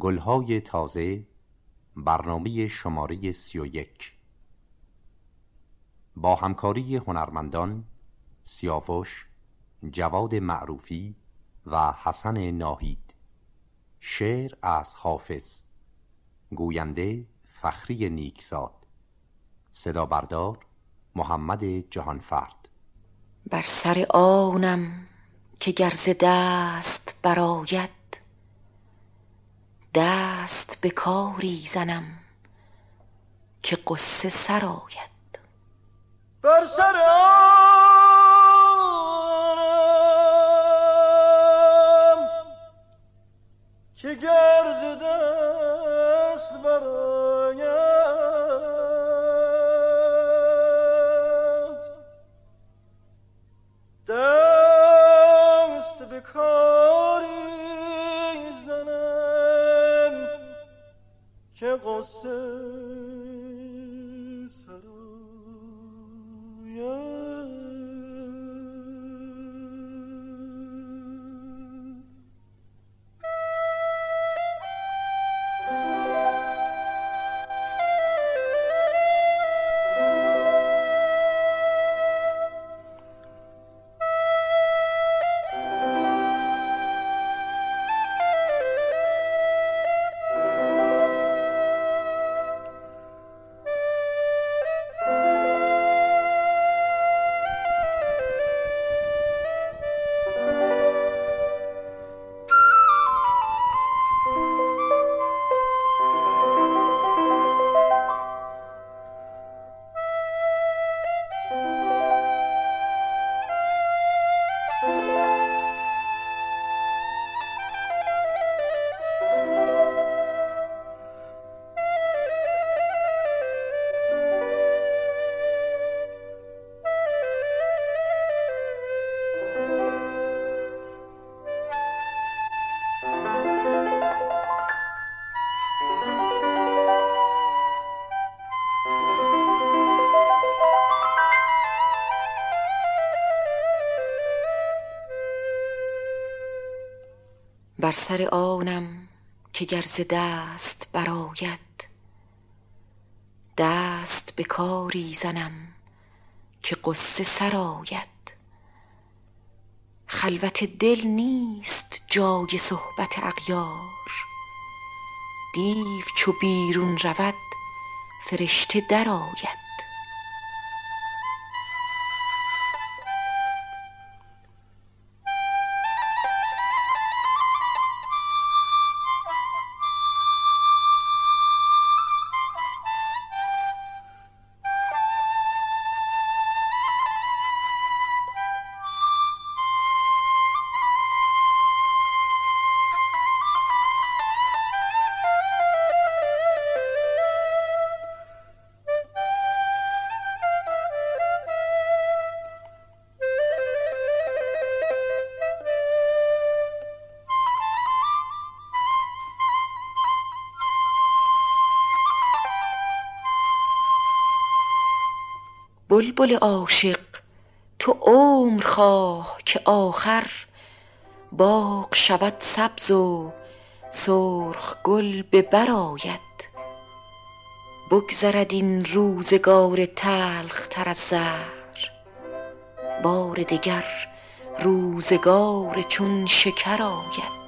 گلهای تازه برنامه شماره سی و یک. با همکاری هنرمندان سیاوش جواد معروفی و حسن ناهید. شعر از حافظ. گوینده فخری نیکزاد. صدا بردار محمد جهانفرد. بر سر آنم که گرز دست براید دست به کاری زنم که قصه سراید سر آنم که گرز دست براید دست به کاری زنم که قصه سراید خلوت دل نیست جای صحبت اغیار. دیو چو بیرون رود فرشته درآید بلبل عاشق تو عمر خواه که آخر باغ شود سبز و سرخ گل به بر آید. بگذرد این روزگار تلخ تر از زهر بار دگر روزگار چون شکر آید.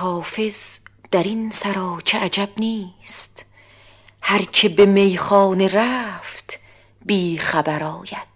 حافظ در این سراچه عجب نیست. هر که به میخانه رفت بی خبر آید.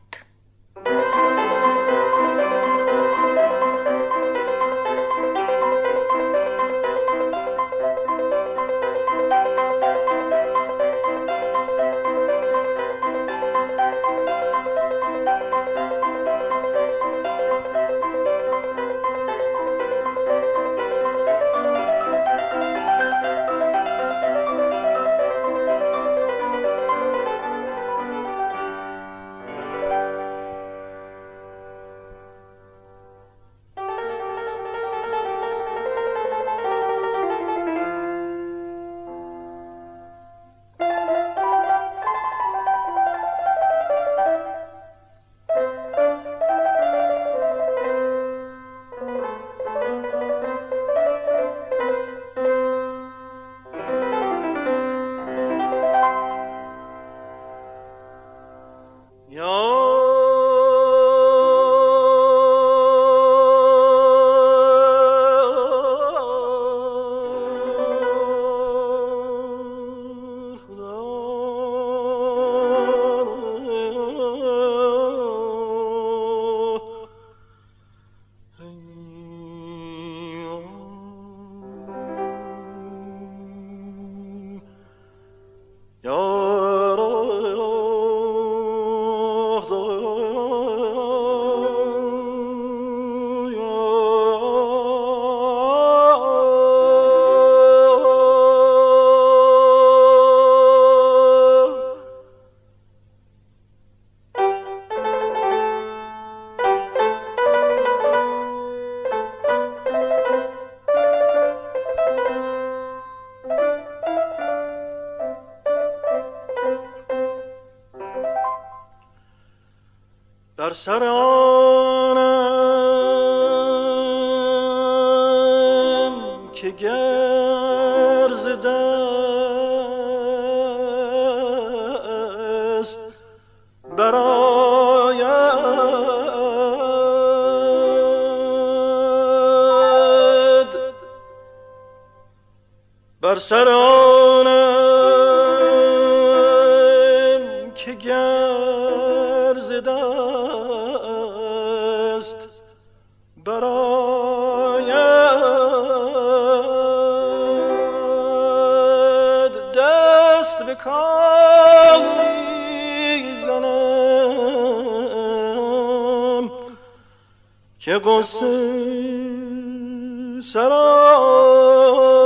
براید بر سر که قصه سراید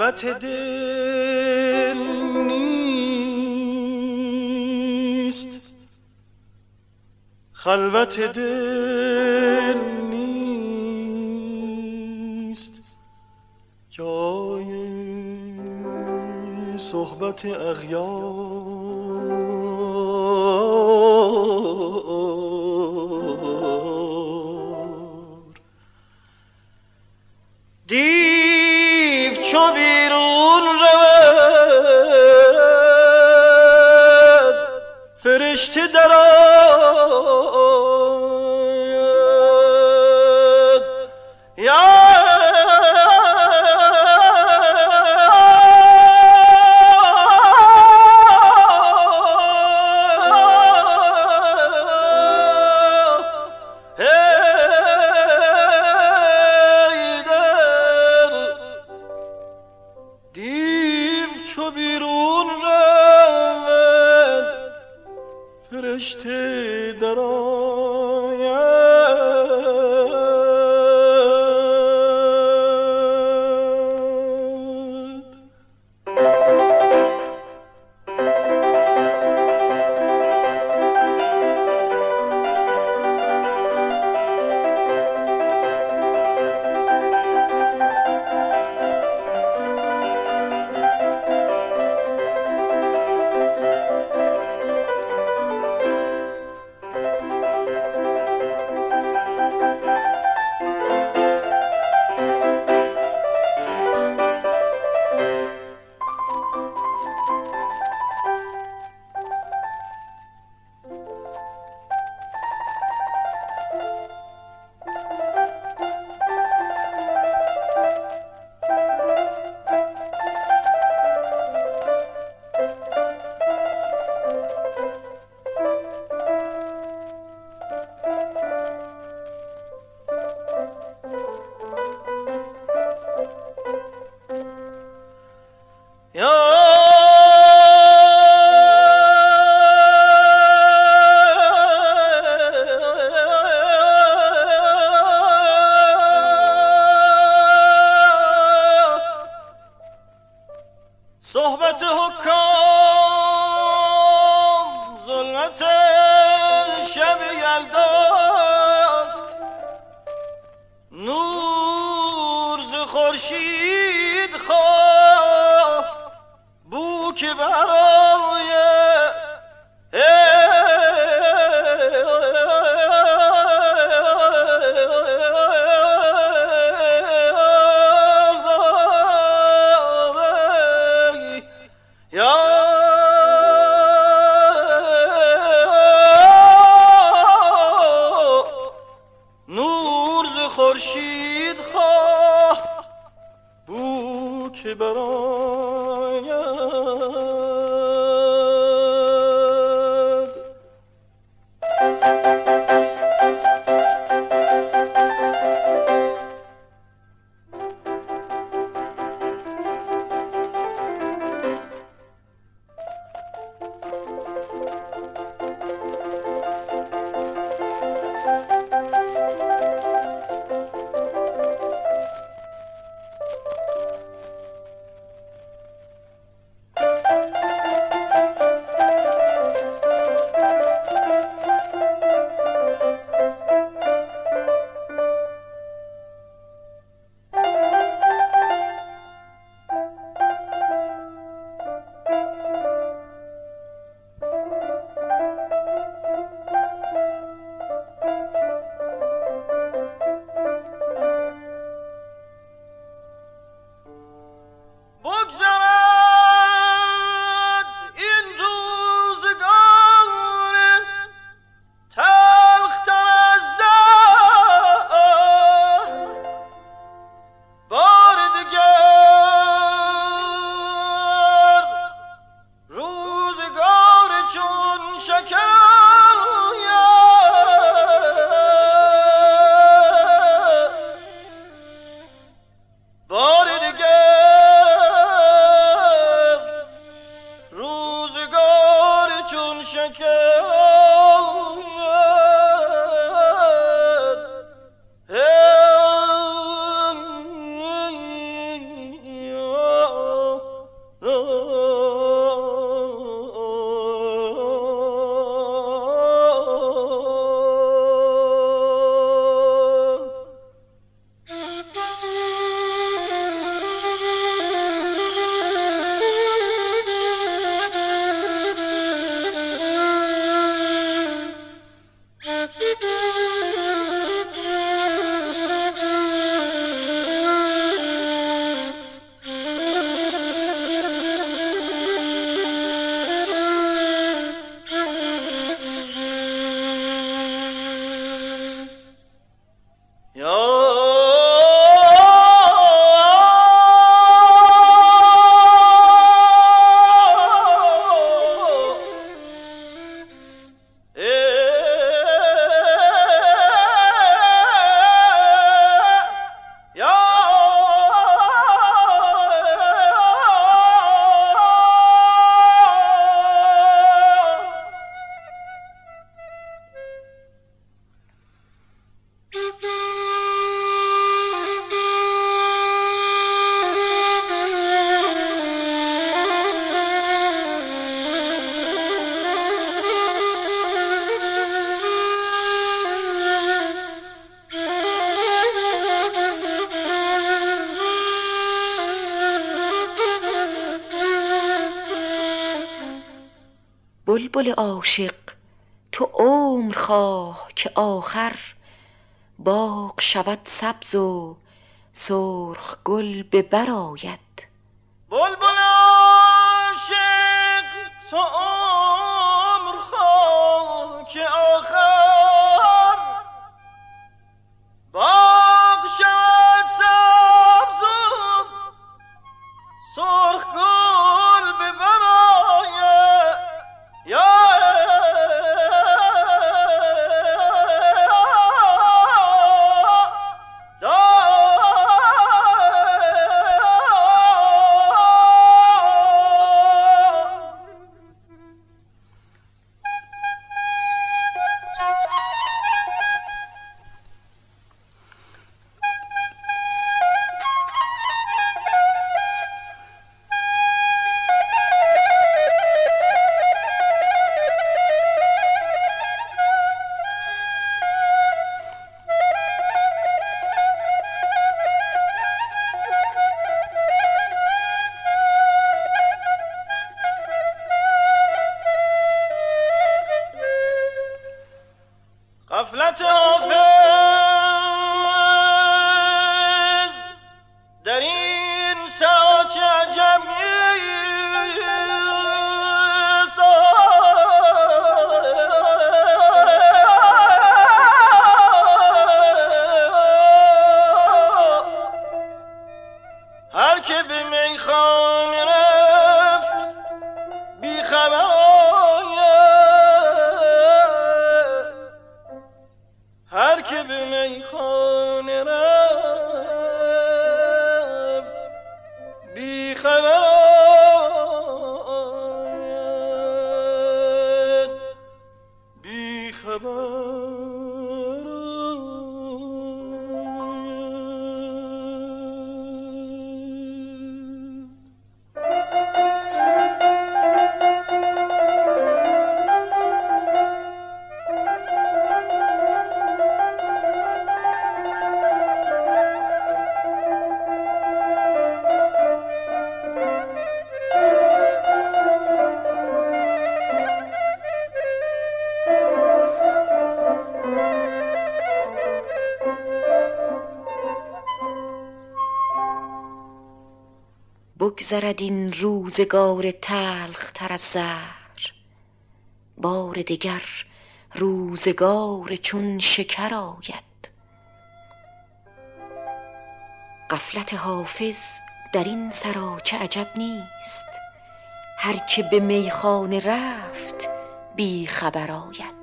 خلوت دل نیست. خلوت دل نیست. جای صحبت اغیار فرشته در خورشید خواه بو که yo بلبل عاشق تو عمر خواه که آخر باغ شود سبز و سرخ گل به بر آید. بلبل عاشق تو عمر خواه که آخر باغ شود سبز و سرخ گل خبر. بگذرد این روزگار تلخ تر از زهر. بار دگر روزگار چون شکر آید. غفلت حافظ در این سراچه عجب نیست. هر که به میخانه رفت بی خبر آید.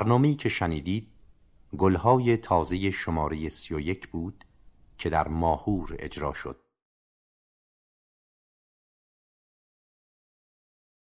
برنامه‌ای که شنیدید گلهای تازه شماره سی و یک بود که در ماهور اجرا شد.